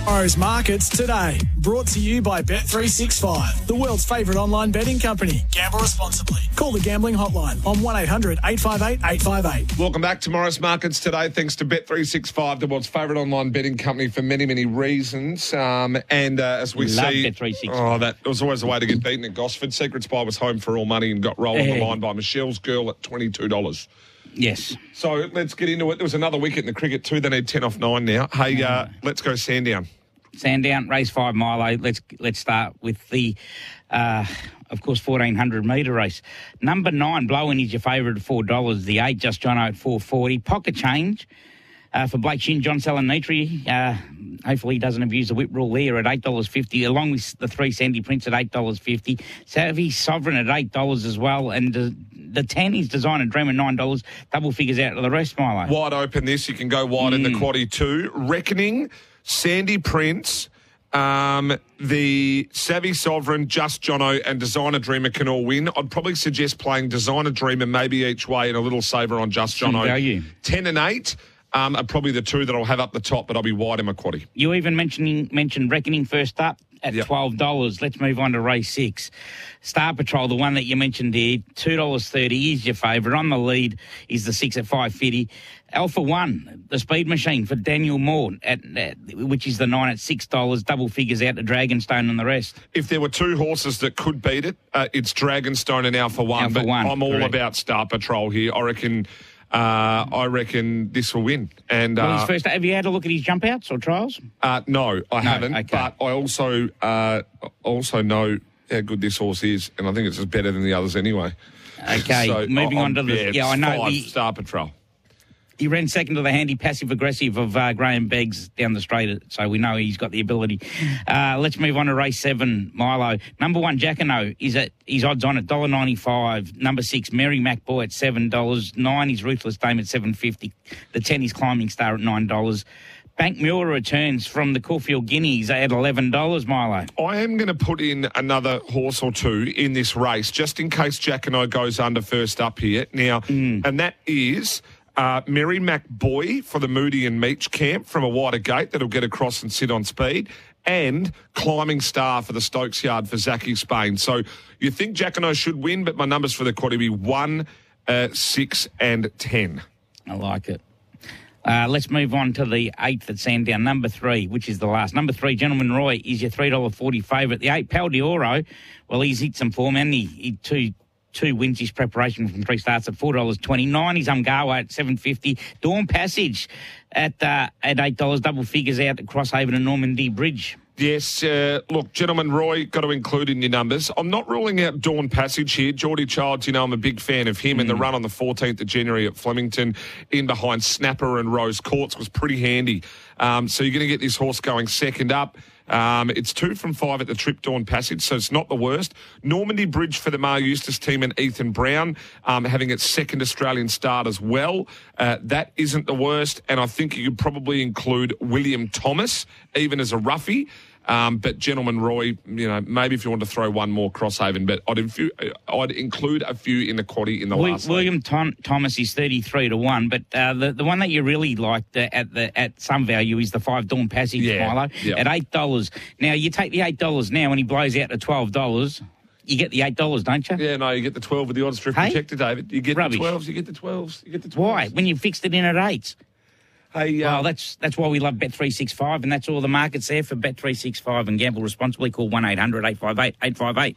Tomorrow's markets today. Brought to you by Bet365, the world's favourite online betting company. Gamble responsibly. Call the gambling hotline on 1 800 858 858. Welcome back to Morris Markets today. Thanks to Bet365, the world's favourite online betting company for many, many reasons. Um, and uh, as we Love see, Bet365. oh, that was always a way to get beaten at Gosford. Secret Spy was home for all money and got rolled on the line by Michelle's girl at twenty-two dollars. Yes. So let's get into it. There was another wicket in the cricket too. They need ten off nine now. Hey, uh, let's go Sandown. Sandown, race five mile. Let's let's start with the, uh, of course, fourteen hundred metre race. Number nine, Blowing is your favourite at four dollars. The eight, Just John at four forty. Pocket change. Uh, for Blake Shinn, John Salanitri, uh, hopefully he doesn't abuse the whip rule there at eight dollars fifty, along with the three Sandy Prince at eight dollars fifty. Savvy Sovereign at eight dollars as well, and uh, the ten is Designer Dream at nine dollars. Double figures out of the rest, Milo. Wide open this. You can go wide in the quaddy too. Reckoning, Sandy Prince, um, the Savvy Sovereign, Just Jono, and Designer Dreamer can all win. I'd probably suggest playing Designer Dreamer maybe each way and a little saver on Just Some Jono. value. 10 and 8 um, are probably the two that I'll have up the top, but I'll be wide in my quaddy. You even mentioning mentioned reckoning first up at Yep. twelve dollars. Let's move on to race six. Star Patrol, the one that you mentioned dollars thirty is your favourite. On the lead is the six at five fifty. Alpha One, the speed machine for Daniel Moor, at, at which is the nine at six dollars. Double figures out to Dragonstone and the rest. If there were two horses that could beat it, uh, it's Dragonstone and Alpha One. Alpha but One, I'm all correct. about Star Patrol here. I reckon. Uh, I reckon this will win. And Well, uh, first. Have you had a look at his jump outs or trials? Uh, no, I haven't. okay. But I also uh, also know how good this horse is, and I think it's just better than the others anyway. Okay, So, moving I- on to the. yeah, I know. Five, the- Star Patrol. He ran second to the handy passive aggressive of uh, Grahame Beggs down the straight, so we know he's got the ability. Uh, let's move on to race seven, Milo. Number one, Jacquinot is at his odds on at dollar ninety five. Number six, Mary MacBoy at seven dollars. Nine is Ruthless Dame at seven fifty. The ten is Climbing Star at nine dollars. Bank Muir returns from the Caulfield Guineas at eleven dollars, Milo. I am going to put in another horse or two in this race, just in case Jacquinot goes under first up here. Now, Mm. and that is uh, Mary McBoy for the Moody and Meach camp from a wider gate that'll get across and sit on speed. And climbing star for the Stokes yard for Zachy Spain. So you think Jacquinot should win, but my numbers for the quad will be one, uh, six, and ten. I like it. Uh, let's move on to the eighth at Sandown, number three, which is the last. Number three, Gentleman Roy, is your three dollar forty favourite. The eight, Pal Dioro, well, he's hit some form, and he, he two two wins his preparation from three starts at four dollars twenty nine. Is Umgawa at seven fifty. Dawn Passage at uh, at eight dollars. Double figures out at Crosshaven and Normandy Bridge. Yes, uh, look, gentlemen, Roy, got to include in your numbers. I'm not ruling out Dawn Passage here. Geordie Childs, you know, I'm a big fan of him, and the run on the 14th of January at Flemington in behind Snapper and Rose Courts was pretty handy. Um, so you're going to get this horse going second up. Um, it's two from five at the Trip Dawn Passage, so it's not the worst. Normandy Bridge for the Maher Eustace team and Ethan Brown um, having its second Australian start as well. Uh, that isn't the worst, and I think you could probably include William Thomas, even as a roughie. Um, but gentleman Roy, you know, maybe if you want to throw one more Crosshaven, but I'd, infu- I'd include a few in the quaddy in the last. William Tom- Thomas is thirty three to one, but uh, the the one that you really like the, at the at some value is the five Dawn Passage, Yeah, Milo, yeah. at eight dollars. Now you take the eight dollars now, and he blows out to twelve dollars. You get the eight dollars, don't you? Yeah, no, you get the 12 with the odds strip Hey? protector, David. You get Rubbish. the 12s, you get the 12s, you get the 12s. Why? When you fixed it in at eight. Hey, uh, Well, that's that's why we love Bet three six five, and that's all the markets there for Bet three six five. And gamble responsibly. Call one 858 858